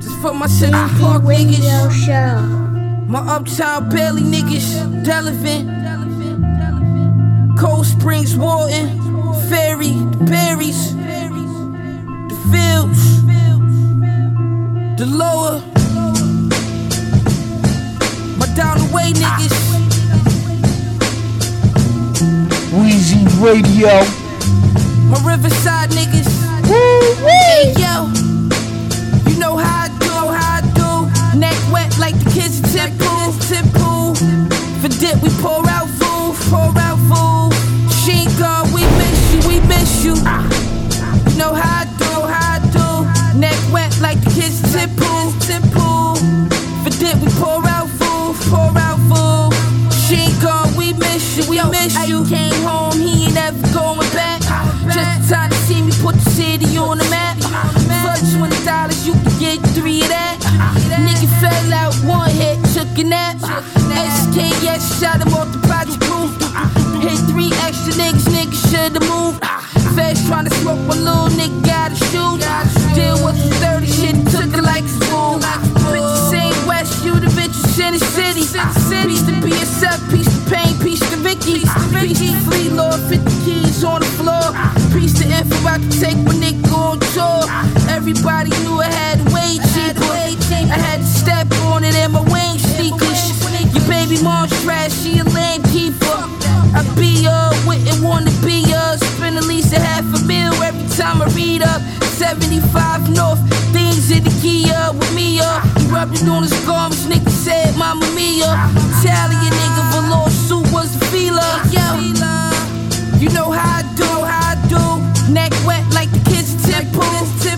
Just for my Central Park niggas. My Uptown Belly niggas. Relevant. Cold Springs, Walton. Ferry, the Berries. The Fields. The Lower. My down the way niggas. Weezy Radio. My Riverside niggas. Woo, Hey yo, you know how I do, how I do. Neck wet like the in tip tip. For dip we pour hit, took a nap. SKS shot him off the project roof. Hit three extra niggas, niggas should've moved. Fast trying to smoke one little nigga got a shoot. Deal with the 30 shit, took it like a spoon. Bitches saying West, you the bitches in the city. Peace to BSF, peace to Pain, peace to Vicky. Peace to Fleet Lord, 50 keys on the floor. Peace to Info, I can take my nigga on tour. Everybody knew I had Baby trash, she a lame keeper. I be up, wouldn't wanna be up. Spend at least a half a mil every time I read up. 75 North, things in the gear with me up. He rubbed it on his gums, nigga said, Mama Mia. Italian nigga, velour suit was the feeler. Yo, you know how I do, how I do. Neck wet like the kids in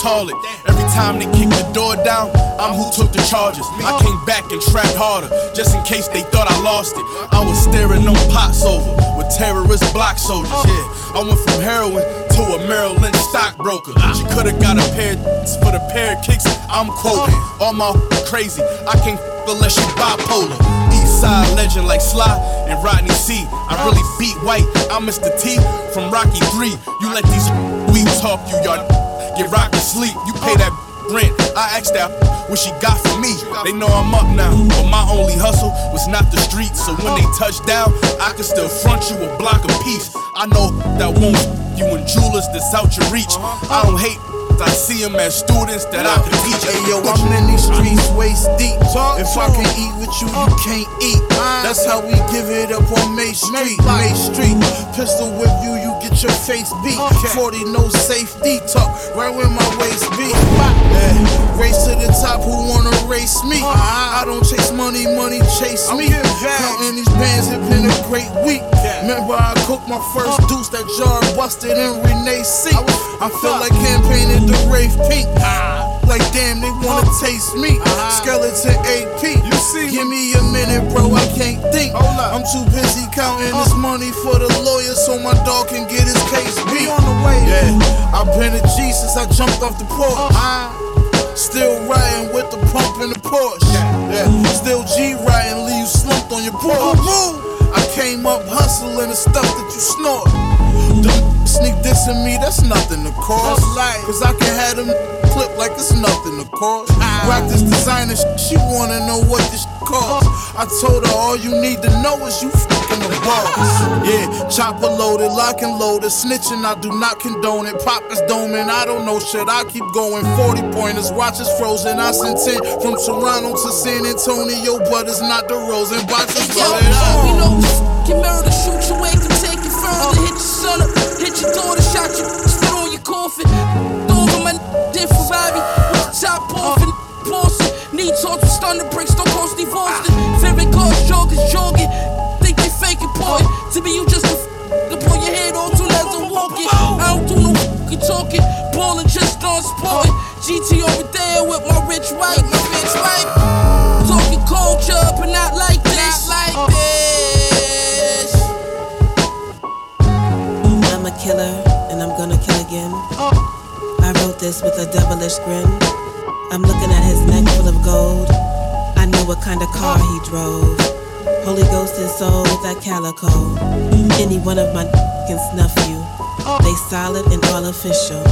toilet. Every time they kick the door down, I'm who took the charges. I came back and trapped harder, just in case they thought I lost it. I was staring no pots over with terrorist black soldiers. Yeah, I went from heroin to a Lynch stockbroker. She could've got a pair for the pair of kicks I'm quoting. All my crazy, I can't unless she bipolar. East side legend like Sly and Rodney C. I really beat white. I'm Mr. T from Rocky 3. You let these we talk you, y'all get rocked to sleep. You pay that rent. I asked that what she got for me. They know I'm up now, but my only hustle was not the streets. So when they touch down, I can still front you a block of peace. I know that won't you and jewelers that's out your reach. I don't hate. I see them as students that I can teach. Hey yo, I'm in these streets waist deep. If I can eat with you, you can't eat. That's how we give it up on May Street. May Street, pistol whip you, you get your face beat. 40 no safety, talk right where my waist be. Yeah. Race to the top, who wanna race me? I don't chase money, money chase me. Counting these bands, it been a great week. Remember I cooked my first deuce, that jar busted in Renee seat. I feel like campaigning the Wraith Pink. Like damn, they wanna taste me. Uh-huh. Skeleton AP. You see? Give me a minute, bro. I can't think. I'm too busy counting this uh-huh. money for the lawyer so my dog can get his case beat. on the way. Yeah, I've been a G since I jumped off the porch. Uh-huh. Still riding with the pump in the Porsche. Yeah, still G riding, leave you slumped on your porch. I came up hustling the stuff that you snort. Them sneak dissing me, that's nothing to cause. Cause I can have them clip like it's nothing to cause. Ah. Rock this designer sh- she wanna know what this costs. I told her all you need to know is you fucking the boss. Yeah, chopper loaded, lock and loaded, snitching, I do not condone it. Pop is doming, I don't know shit, I keep going. 40 pointers, watch watches frozen. I sent 10 from Toronto to San Antonio, but it's not the Rosen boxes Yo, loaded. you know, can shoot you away, can take you further. Hit your daughter, shot you, spit on your coffin. Over my did Bobby, with the top off and Boston. Knee talks with stunner bricks, don't cost divorced. Favorite cars, joggers, jogging. Think they fake important. To me, you just a f- to pull your head off two legs and walking. I don't do no fucking talking, ballin' just on sporting. GT over there with my rich wife, my bitch wife. Talking culture, but not like this. Not like this. Killer and I'm gonna kill again. I wrote this with a devilish grin. I'm looking at his neck full of gold. I know what kind of car he drove. Holy Ghost and soul with that calico. Any one of my can snuff you. They solid and all official.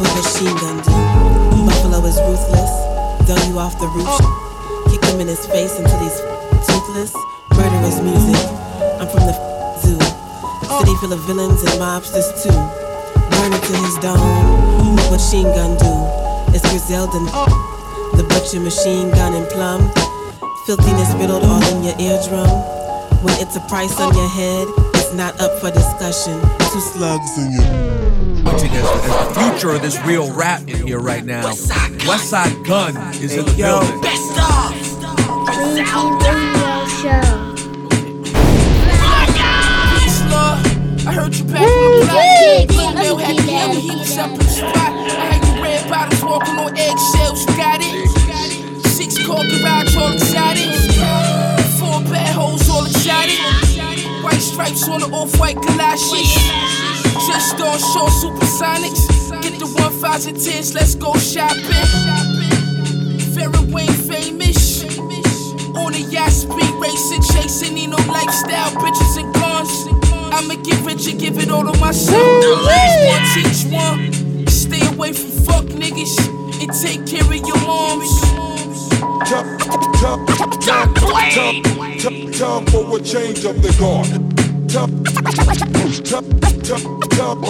What machine gun do? Buffalo is ruthless. Throw you off the roof. Kick him in his face until he's toothless. Murderous music. I'm from the. City full of villains and mobsters too. Burn it to his dome. What machine gun do? It's Griselda, the butcher machine gun and plum. Filthiness riddled all in your eardrum. When it's a price on your head, it's not up for discussion. Two slugs in your. Watching as, as the future of this real rap in here right now. Westside Gun is in the yo, building. Best of. Weezy Radio Show. Peace, I heard you back from the block. Lil Mel had me up, he was up in the spot. I had you red bottles walking on eggshells, you got it? Six car garage, all excited. Four bad hoes, all excited. White stripes on the off-white galoshes. Just on short supersonics. Get the one fives and tens, let's go shopping. Very Wayne famous. On a yacht, speed racing, chasing, need no lifestyle, bitches and guns. I'ma get rich and give it all to myself. One teach one. Stay away from fuck niggas and take care of your moms. Time, time, time, time, time, time for a change of the guard. Time, time, time, time, time,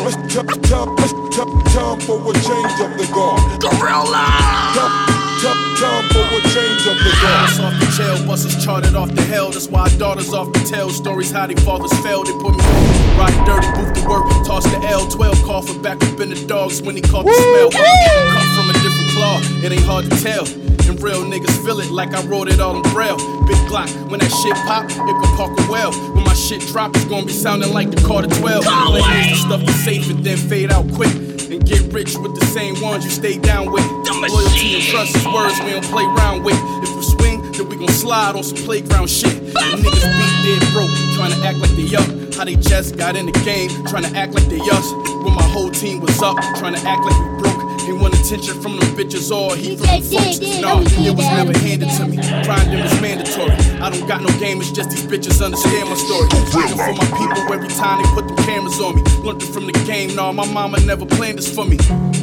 time, time, time for a change of the guard. Gorilla! Time, time, time for a change of the guard. Off the jail, buses charted off the hell. That's why daughters often tell stories how they fathers failed. They put me on, ride dirty, booth to work, toss the L12, call for back up in the dogs when he caught the smell. Come from a different claw, it ain't hard to tell. And real niggas feel it like I wrote it all in braille. Big Glock, when that shit pop, it can park a well. When my shit drop, it's gonna be sounding like the Carter 12. Playing the stuff that's safe and then fade out quick. And get rich with the same ones you stay down with. Loyalty and trust is words we don't play around with. If we swing, then we gon' slide on some playground shit. And niggas beat dead broke, trying to act like they up. How they just got in the game, trying to act like they us. When my whole team was up, trying to act like we broke. He want attention from them bitches or he from them folks. No, it was never handed to me. Grinding was mandatory. I don't got no game, it's just these bitches understand my story. Fighting for my people every time they put them cameras on me. Learned it from the game, nah, my mama never planned this for me.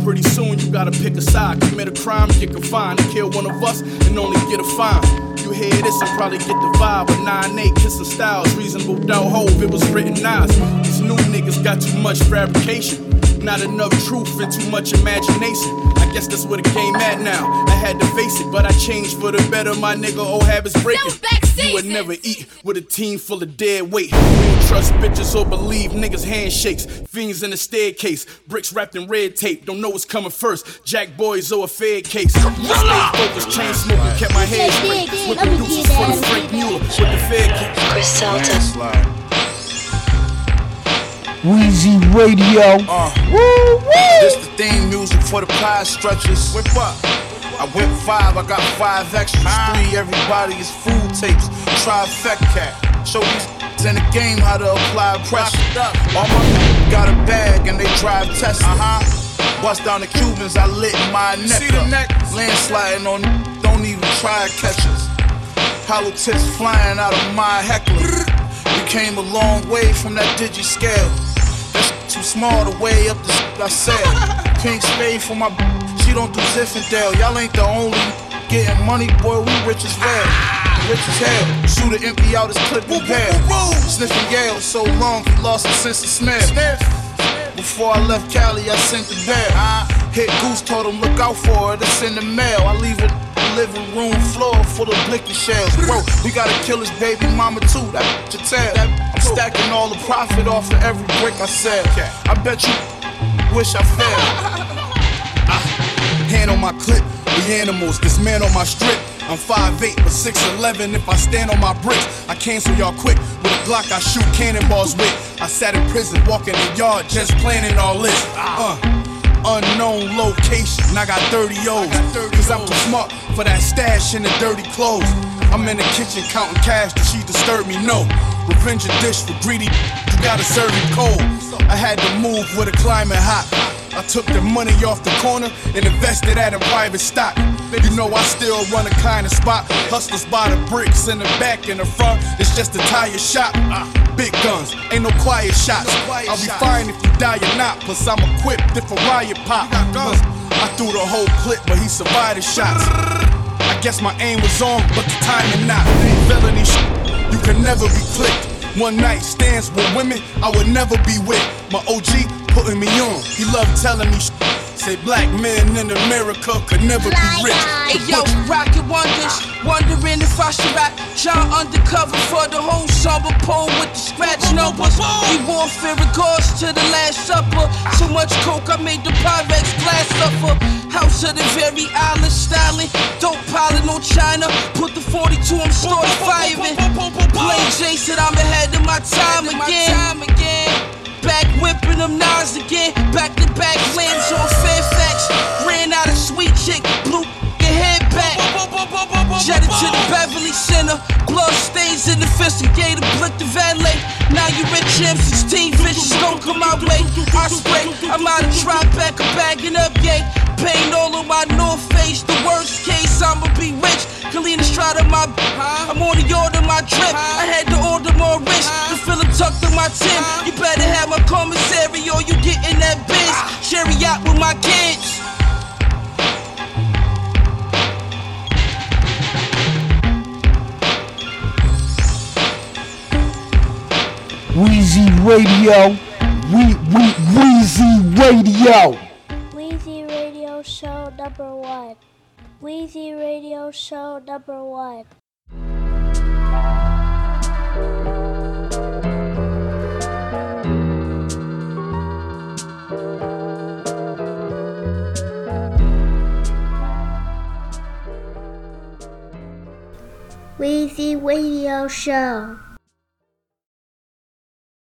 Pretty soon you gotta pick a side. Commit a crime, get confined. Kill one of us and only get a fine. You hear this and probably get the vibe. But 9-8 kissing styles, reasonable doubt Hov, it was written nice. These new niggas got too much fabrication. Not enough truth and too much imagination. I guess that's where the game at now. I had to face it, but I changed for the better. My nigga, old habits breaking. You would never eat with a team full of dead weight. We don't trust bitches or believe niggas' handshakes. Fiends in the staircase, bricks wrapped in red tape. Don't know what's coming first. Jack boys or a fed case. Stay focused, chain smoking, kept my head straight. With producers for the Franck Muller, with the fed kick. Griselda. Weezy Radio. Uh, This the theme music for the pie stretchers. Whip up. I whip five, I got five extras. Three, everybody is food tapes. Try Effect Cat. Show these in the game how to apply pressure. All my <laughs> got a bag and they drive Tesla. Uh-huh. Bust down the Cubans, I lit my neck up. Landsliding on, don't even try to catch us. Hollow tips flying out of my heckler. <laughs> We came a long way from that digi scale. Too small to weigh up the shit I said. Pink spade for my b- she don't do Zinfandel. Y'all ain't the only getting money, boy. We rich as well. Rich as hell. Shoot Shooter empty out his clip and bail. Sniffing Yale so long he lost his sense of smell. Before I left Cali, I sent the bell. Hit Goose, told him look out for it. It's in the mail. I leave it living room floor full of blicky shells. Bro, we gotta kill his baby mama too. That bitch a tell. I'm stacking all the profit off of every brick I sell. I bet you wish I failed. <laughs> Hand on my clip, we animals, this man on my strip. I'm 5'8 but 6'11 if I stand on my bricks. I cancel y'all quick with a Glock I shoot cannonballs with. I sat in prison, walking the yard, just planning all this. Uh, unknown location, I got 30 O's. Cause I'm too smart for that stash in the dirty clothes. I'm in the kitchen counting cash, did she disturb me? No. Revenge a dish for greedy, you gotta serve it cold. I had to move with a climate hot. I took the money off the corner and invested at a private stock. You know I still run a kind of spot. Hustlers by the bricks in the back and the front. It's just a tire shop. Uh, big guns, ain't no quiet shots. I'll be fine if you die or not. Plus I'm equipped if a riot pop. I threw the whole clip, but he survived the shots. I guess my aim was on, but the timing not. Felony shit, you can never be clicked. One night stands with women I would never be with. My OG putting me on. He loved telling me shit. Say black men in America could never be rich. Hey yo, rocket wonders, wondering if I should rap. John undercover for the whole summer poem with the scratch numbers. We warfare regards to the last supper. Too much coke, I made the Pyrex glass suffer. House of the very island styling. Don't pilot on China. Put the 42, I'm started firing. Plain J said I'm ahead of my time again. Back whipping them knives again. Back to back slams on Fairfax. Ran out of sweet chick. Blew your head back. Jetted to the Beverly Center. Blood stains in the the blick the valet. Now you rich M16 fishes don't come my way. I spray. I'm out of Tribeca. Bagging up gay. Pain all on my North Face. The worst case, I'ma be rich. Kalina my. I'm on the my drip. I had to order more rich. The feeling tucked in my Tim. You better have commissary or you get in that biz. Out with my kids. Weezy Radio. We we Weezy Radio. Number one. Weezy Radio Show number one. Weezy Radio Show.